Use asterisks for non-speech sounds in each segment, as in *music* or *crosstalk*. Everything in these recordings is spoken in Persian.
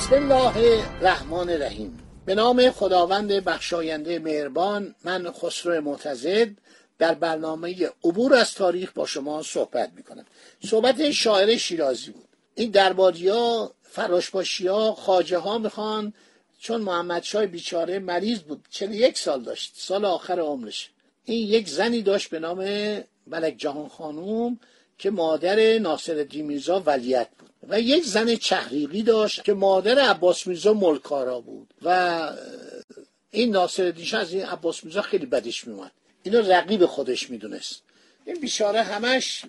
بسم الله الرحمن الرحیم. به نام خداوند بخشاینده مهربان من خسرو معتزد در برنامه عبور از تاریخ با شما صحبت می کنم صحبت شاعر شیرازی بود. این درباری ها فراشباشی ها خاجه ها می‌خوان. چون محمد شای بیچاره مریض بود چلی یک سال داشت. سال آخر عمرش. این یک زنی داشت به نام ملک جهان خانوم که مادر ناصر میرزا ولیت بود. و یک زن چهریقی داشت که مادر عباس میرزا ملکارا بود و این ناصر دیشه از این عباس میرزا خیلی بدش میومد اینو رقیب خودش می‌دونست. این بیچاره همش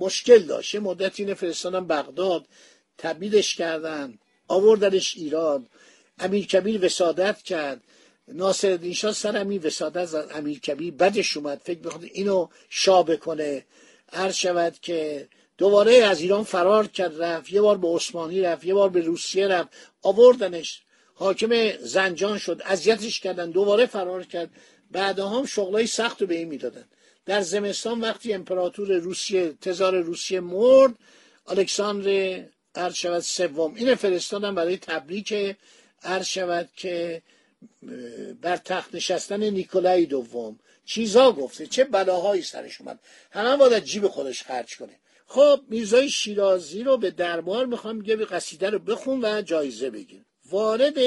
مشکل داشت. یه مدت این فرستادن بغداد تبیدش کردن آوردنش ایران. امیر کبیر وسادت کرد. ناصر شاه سر امیر وسادت زد. امیر کبیر بدش اومد. فکر بخواد اینو شابه کنه عرض شود که دوباره از ایران فرار کرد رفت یه بار به عثمانی رفت یه بار به روسیه رفت آوردنش. حاکم زنجان شد اذیتش کردن دوباره فرار کرد. بعدها هم شغلای سخت رو به این می‌دادن. در زمستان وقتی امپراتور روسیه تزار روسیه مرد الکساندر عرض شود سوم. این فرستادن برای تبریک عرض شود که بر تخت نشستن نیکولای دوم. چیزا گفته چه بلاهایی سرش اومد. همه باید جیب خودش خرج کنه. خب میرزای شیرازی رو به دربار می‌خوام به قصیده رو بخون و جایزه بگیر وارد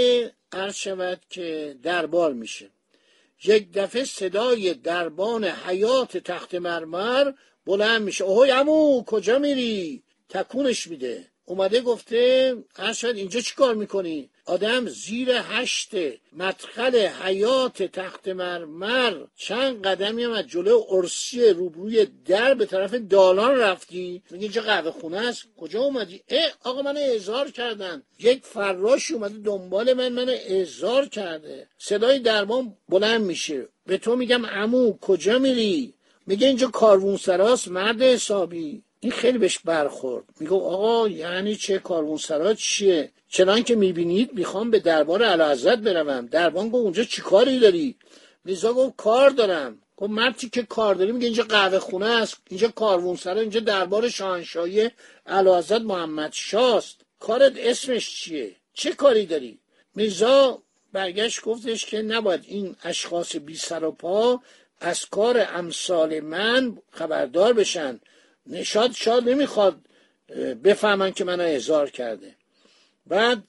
عرض شود که دربار میشه. یک دفعه صدای دربان حیات تخت مرمر بلند میشه. اوه امو کجا میری؟ تکونش میده. اومده گفته ارشد اینجا چی کار می‌کنی؟ آدم زیر هشت مدخل حیات تخت مرمر چند قدمی هم از جلو ارسی روبروی در به طرف دالان رفتی؟ میگه اینجا قهوه خونه است. کجا اومدی؟ اه آقا من اعزار کردن. یک فراش اومده دنبال من من اعزار کرده. صدای درمان بلند میشه. به تو میگم امو کجا میری؟ میگه اینجا کاروون سراست مرد حسابی. این خیلی بهش برخورد. میگه آقا یعنی چه کاروانسرا چیه؟ چنان که می‌بینید می‌خوام به دربار اعلیحضرت بروم. دربان گفت اونجا چی کاری داری؟ میزا گفت کار دارم. گفت مردی که کار داری؟ میگه اینجا قهوه خونه است. اینجا کاروانسرا اینجا دربار شاهنشاهی اعلیحضرت محمد شاست. کارت اسمش چیه؟ چه کاری داری? میرزا برگشت گفتش که نباید این اشخاص بی سر و پا از کار امثال من خبردار بشن. نشاد شاد نمی‌خواد بفهمن که منو احضار کرده. بعد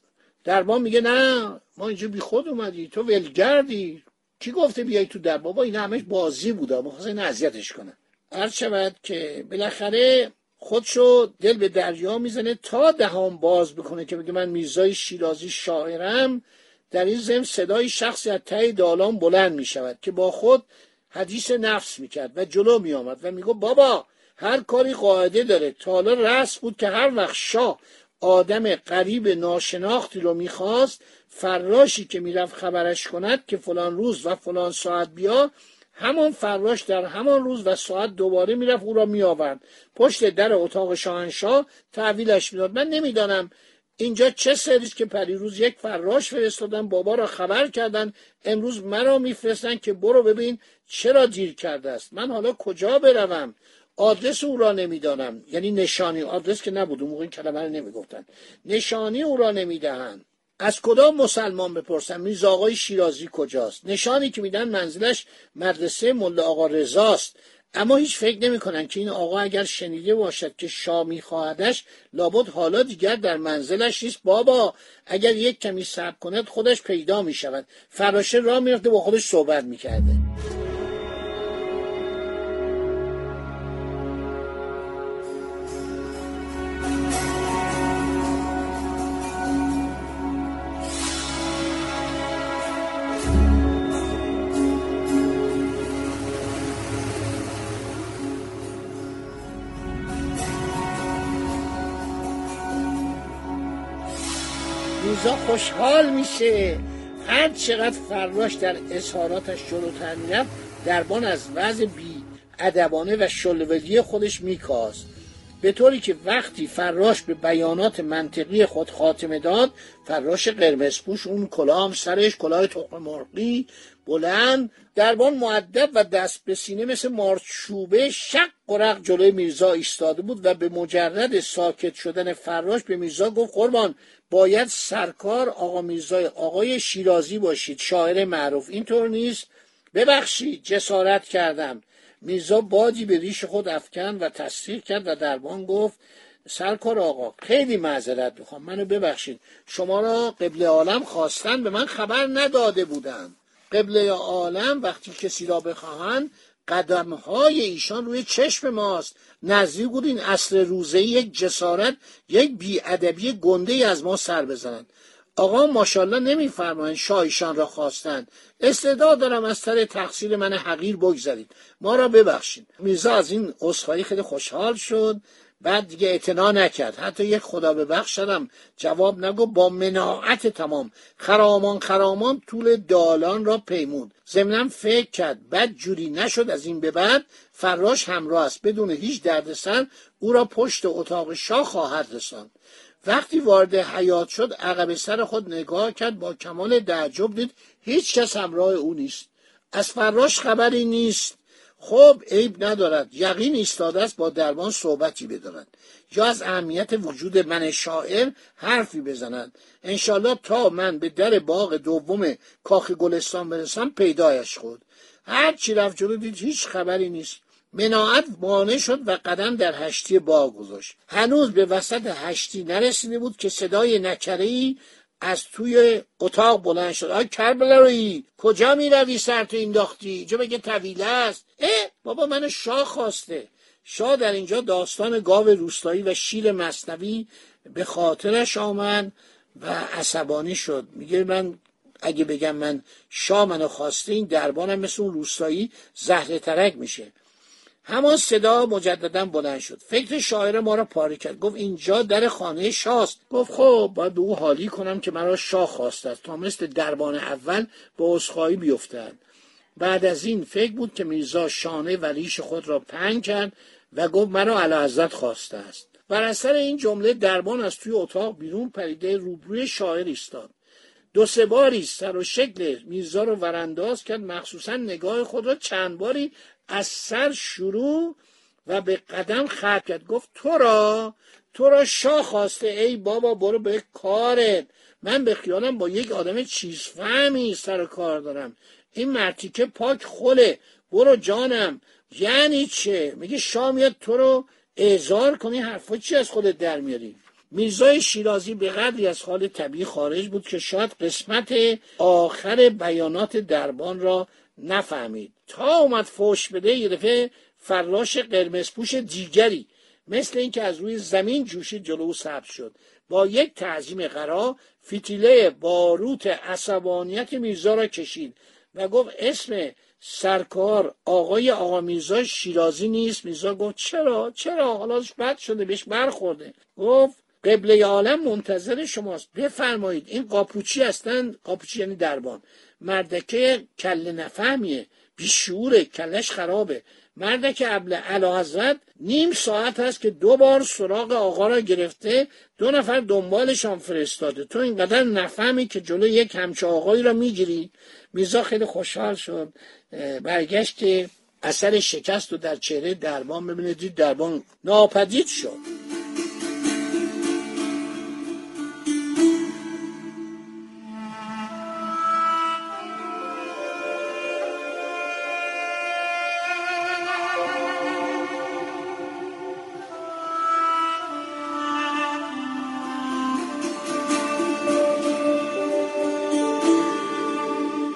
دربان میگه نه ما اینجا بی خود اومدی تو ولگردی کی گفته بیای تو در بابا این همش بازی بوده می‌خواست این اذیتش کنه هر شود که بالاخره خودشو دل به دریا می‌زنه تا دهان باز بکنه که بگه من میرزای شیرازی شاعرم در این زم صدای شخصی از ته دالان بلند می‌شود که با خود حدیث نفس می‌کرد و جلو میآمد و میگو بابا هر کاری قاعده داره. تا حالا رسم بود که هر وقت شاه آدم قریب ناشناختی رو می‌خواست فراشی که می‌رفت خبرش کند که فلان روز و فلان ساعت بیا همان فراش در همان روز و ساعت دوباره می‌رفت او را میآورد. پشت در اتاق شاهنشاه تحویلش می‌داد. من نمی‌دانم اینجا چه سریست که پریروز یک فراش فرستادن بابا را خبر کردن امروز مرا میفرستن که برو ببین چرا دیر کرده است. من حالا کجا بروم؟ آدرس او را نمی‌دانم. یعنی نشانی. آدرس که نبود. اون موقع این کلمه رو نمی‌گفتن. نشانی او را نمی‌دهند. از کدام مسلمان بپرسم؟ میز آقای شیرازی کجاست؟ نشانی که میدن منزلش مدرسه مله آقا رضاست. اما هیچ فکر نمی‌کنن که این آقا اگر شنیده باشد که شاه میخواهدش لابد حالا دیگر در منزلش نیست. بابا اگر یک کمی صبر کند خودش پیدا می‌شود. فراشه را می‌رفته با خودش صحبت می‌کرده. خوشحال میشه. هر چقدر فراش در اظهاراتش جلوتر می‌رفت دربان از وضع بی ادبانه و شلولی خودش میکاست. به طوری که وقتی فراش به بیانات منطقی خود خاتمه داد فراش قرمزپوش اون کلام سرش کلاه تخم مرغی بلند دربان معدب و دست به سینه مثل مارچوبه شق قرق جلوی میرزا ایستاده بود و به مجرد ساکت شدن فراش به میرزا گفت قربان باید سرکار آقا میرزای آقای شیرازی باشید شاعر معروف. اینطور نیست. ببخشید جسارت کردم. میرزا بادی به ریش خود افکن و تصدیق کرد و دربان گفت سرکار آقا خیلی معذرت می‌خوام. منو ببخشید. شما را قبل عالم خواستن به من خبر نداده بودن قبله عالم وقتی کسی را بخواهند قدمهای ایشان روی چشم ماست. نزدیک بود این اصر روزه یک جسارت یک بیادبی گنده از ما سر بزنند. آقا ماشاءالله نمیفرمایند شایشان را خواستند. استعداد دارم از سر تقصیر من حقیر بگذارید. ما را ببخشید. میرزا از این عذرخواهی خیلی خوشحال شد. بعد دیگه اعتنا نکرد. حتی یک خدا به بخش شدم جواب نگو با مناعت تمام. خرامان خرامان طول دالان را پیمود. ضمنا فکر کرد بد جوری نشد از این به بعد فراش همراه است. بدون هیچ دردسر او را پشت اتاق شاه خواهد رساند. وقتی وارد حیات شد عقب سر خود نگاه کرد با کمال تعجب دید هیچ کس همراه او نیست. از فراش خبری نیست. خب عیب ندارد. یقین ایستاده است با دربان صحبتی بدارد. یا از اهمیت وجود من شاعر حرفی بزند. انشالله تا من به در باغ دوم کاخ گلستان برسم پیدایش خود. هر چی رفت جلو دید هیچ خبری نیست. مناعت مانع شد و قدم در هشتی باغ گذاشت. هنوز به وسط هشتی نرسیده بود که صدای نکره از توی اتاق بلند شد. آی کربلایی کجا می روی سر تو انداختی؟ جو بگه طویله است؟ اه بابا من شاه خواسته. شاه در اینجا داستان گاو روستایی و شیر مصنوی به خاطرش آمد و عصبانی شد. میگه من اگه بگم من شاه منو خواسته این دربانم مثل اون روستایی زهر ترک میشه. همان صدا مجددا بلند شد. فکر شاعر ما را پاره کرد. گفت اینجا در خانه شاست. گفت خب باید به او حالی کنم که مرا شاه خواسته است تا مثل دربان اول به عذرخواهی بیفتد. بعد از این فکر بود که میرزا شانه و ریش خود را پنگ کرد و گفت مرا علا خواسته است. بر اثر این جمله دربان از توی اتاق بیرون پریده روبروی شاعر ایستاد. دو سه باری سر و شکل میرزا رو ورانداز کرد. مخصوصا نگاه خود را چند باری از سر شروع و به قدم خط کرد. گفت تو را تو را شاه خواسته. ای بابا برو به کارت. من به خیالم با یک آدم چیز فهمی سر کار دارم. این مرتیکه پاک خله برو جانم. یعنی چه؟ میگه شاه میاد تو رو اعزار کنی حرفا چی از خودت در میاری؟ میرزای شیرازی به قدری از حال طبیعی خارج بود که شاید قسمت آخر بیانات دربان را نفهمید. تا اومد فوش بده یه دفعه فراش قرمزپوش دیگری مثل اینکه از روی زمین جوشید جلو سبز شد. با یک تعظیم قرا فیتیله باروت عصبانیت میرزا را کشید و گفت اسم سرکار آقای آقا میرزا شیرازی نیست. میرزا گفت چرا؟ چرا؟ حالاش بد شده بهش برخورده. گفت قبله عالم منتظر شماست. بفرمایید این قاپوچی هستن؟ قاپوچی یعنی دربان. مردکه کل نفهمیه. بیشعوره کلش خرابه. مردک ابل علا حضرت نیم ساعت هست که دو بار سراغ آقا را گرفته دو نفر دنبالشان فرستاده. تو اینقدر نفهمی که جلو یک همچه آقایی را می‌گیری؟ میزا خیلی خوشحال شد. برگشت اثر شکست و در چهره دربان ببینید دربان ناپدید شد.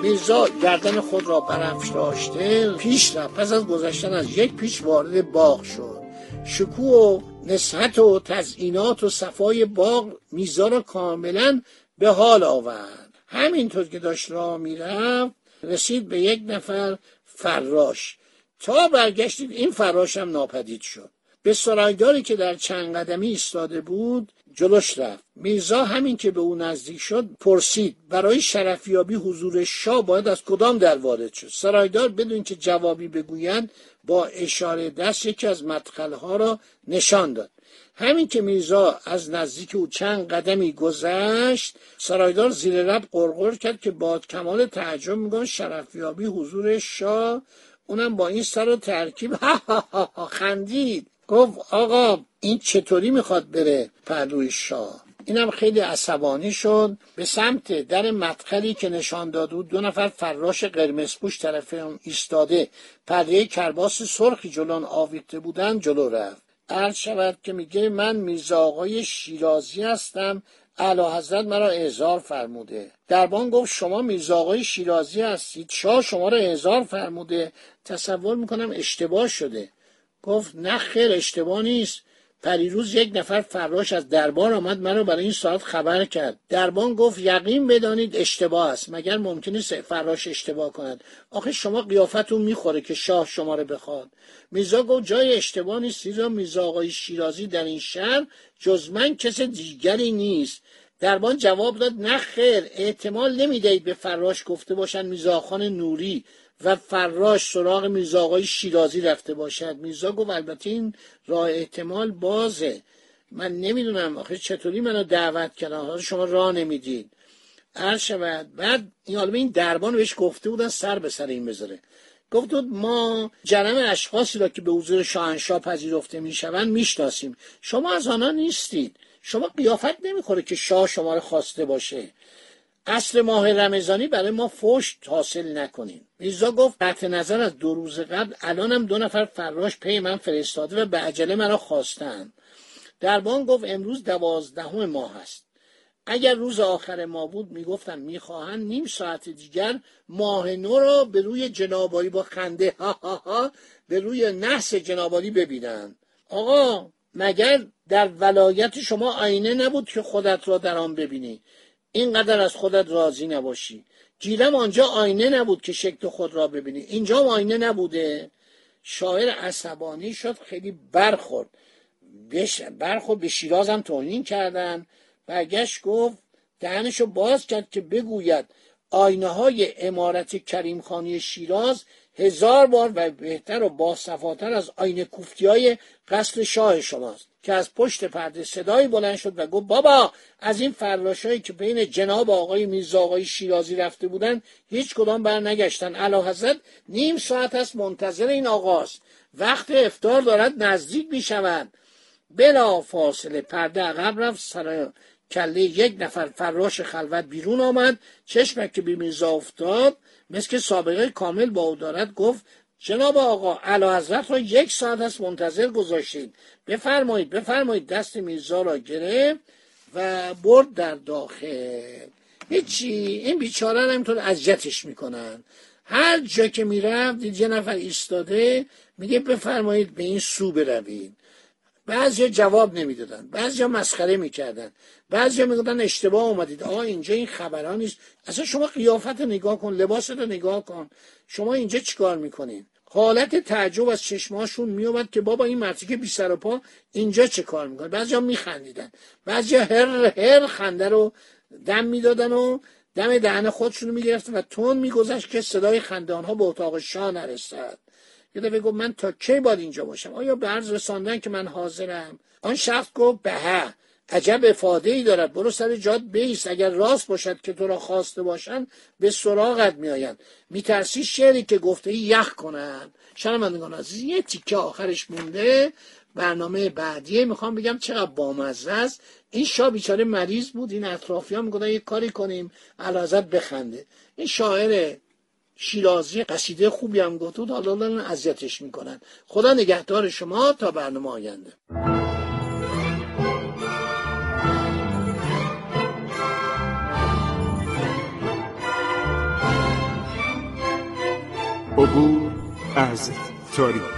میرزا گردن خود را برفش داشته پیش رفت. پس از گذشتن از یک پیش وارد باغ شد. شکوه و نسحت و تزئینات و صفای باغ میزا را کاملا به حال آورد. همینطور که داشت راه می‌رفت رسید به یک نفر فراش. تا برگشتید این فراش هم ناپدید شد. به سرایداری که در چند قدمی ایستاده بود جلوش رفت. میرزا همین که به او نزدیک شد پرسید برای شرفیابی حضور شاه باید از کدام در وارد شد؟ سرایدار بدون که جوابی بگویند با اشاره دست یکی از مدخلها را نشان داد. همین که میرزا از نزدیک او چند قدمی گذشت سرایدار زیر لب قرقر کرد که با کمال تعجب میگن شرفیابی حضور شاه؟ اونم با این سر و ترکیب *laughs* خندید. گفت آقا این چطوری می‌خواد بره پهلوی شاه؟ اینم خیلی عصبانی شد. به سمت در مدخلی که نشان داد بود دو نفر فراش قرمز پوش طرف اون ایستاده. پرده کرباس سرخی جلون آویخته بودن جلو رفت. عرض شود که میگه من میرزا آقای شیرازی هستم. اعلی حضرت مرا اعزار فرموده. دربان گفت شما میرزا آقای شیرازی هستید. شاه شما را اعزار فرموده. تصور می‌کنم اشتباه شده. گفت نه خیر اشتباه نیست. پریروز یک نفر فراش از دربار آمد مرا برای این ساعت خبر کرد. دربان گفت یقین بدانید اشتباه است مگر ممکن است فراش اشتباه کند. آخه شما قیافتون می‌خوره که شاه شما رو بخواد. میرزا گفت جای اشتباه نیست زیرا میرزا آقای شیرازی در این شهر جز من کس دیگری نیست. دربان جواب داد نه خیر احتمال نمی‌دهید به فراش گفته باشند میزاخان نوری. و فراش سراغ میرزا آقای شیرازی رفته باشد. میرزا گفت البته این راه احتمال بازه. من نمی‌دونم آخه چطوری منو دعوت کردن؟ حالا شما راه نمی‌دید عرض شود. بعد این حالا این دربان بهش گفته بودن سر به سر این بذاره. گفت ما جرم اشخاصی را که به حضور شاهنشاه پذیرفته می‌شوند می‌شناسیم. شما از آنها نیستید. شما قیافت نمی‌خوره که شاه شما رو خواسته باشه. اصل ماه رمضانی برای ما فشت حاصل نکنیم میرزا گفت قطع نظر از دو روز قبل الانم دو نفر فراش پی من فرستاده و به عجله مرا خواستن. دربان گفت امروز دوازدهم ماه است. اگر روز آخر ما بود می‌گفتم می‌خواهند نیم ساعت دیگر ماه نو را به روی جنابالی با خنده *laughs* ها ها ها به روی نحس جنابالی ببینند. آقا مگر در ولایت شما آینه نبود که خودت را در آن ببینی؟ اینقدر از خودت راضی نباشی. گیرم آنجا آینه نبود که شکل خود را ببینی. اینجا آینه نبوده. شاعر عصبانی شد خیلی برخورد. برخورد به شیراز هم توهین کردن برگشت گفت دهنشو باز کرد که بگوید آینه های امارت کریم خانی شیراز هزار بار و بهتر و باصفاتر از آینه کوفتی های قصر شاه شماست که از پشت پرده صدایی بلند شد و گفت بابا از این فراشایی که بین جناب آقای میرزا آقای شیرازی رفته بودن هیچ کدام بر نگشتن علا حضرت نیم ساعت است منتظر این آقاست. وقت افتار دارد نزدیک می شود بلا فاصله پرده عقب رفت سر کله یک نفر فراش خلوت بیرون آمد. چشمک که بی میرزا افتاد مثل که سابقه کامل با او دارد گفت جناب آقا علا حضرت را یک ساعت است منتظر گذاشتید. بفرمایید بفرمایید دست میرزا را گرفت و برد در داخل. هیچی این بیچاره رو اینطور اذیتش می‌کنن. هر جا که می‌رفت یه نفر ایستاده میگه بفرمایید به این سو بروید. بعضی جواب نمی‌دادن بعضی مسخره می‌کردن بعضی می‌گفتن اشتباه اومدید. آقا اینجا این خبرها نیست. اصلا شما قیافت نگاه کن لباس رو نگاه کن. شما اینجا چیکار می‌کنین؟ حالت تعجب از چشماشون میومد که بابا این مرتی که بی سر و پا اینجا چه کار می‌کنه؟ بعضی ها میخندیدن. بعضی هر هر خنده رو دم می‌دادن و دم دهن خودشون می‌گرفتن و تون میگذشت که صدای خنده آنها به اتاق شاه نرسد. یه دفعه گفت من تا کی باید اینجا باشم؟ آیا به عرض رساندن که من حاضرم؟ آن شخص گفت به عجب افاده ای دارد. برو سر جاد بیست اگر راست باشد که تو را خواسته باشند به سراغت میآیند. میترسی شعری که گفته یخ کنند شرمندگان از یه تیکه آخرش مونده. برنامه بعدیه. می‌خوام بگم چقدر بامزه است. این شاه بیچاره مریض بود. این اطرافیان می‌گفتن یه کاری کنیم. علازت بخنده. این شاعر شیرازی قصیده خوبی هم گفت بود حالا اذیتش می‌کنن. خدا نگهدار شما تا برنامه آینده. عبور از تاریخ.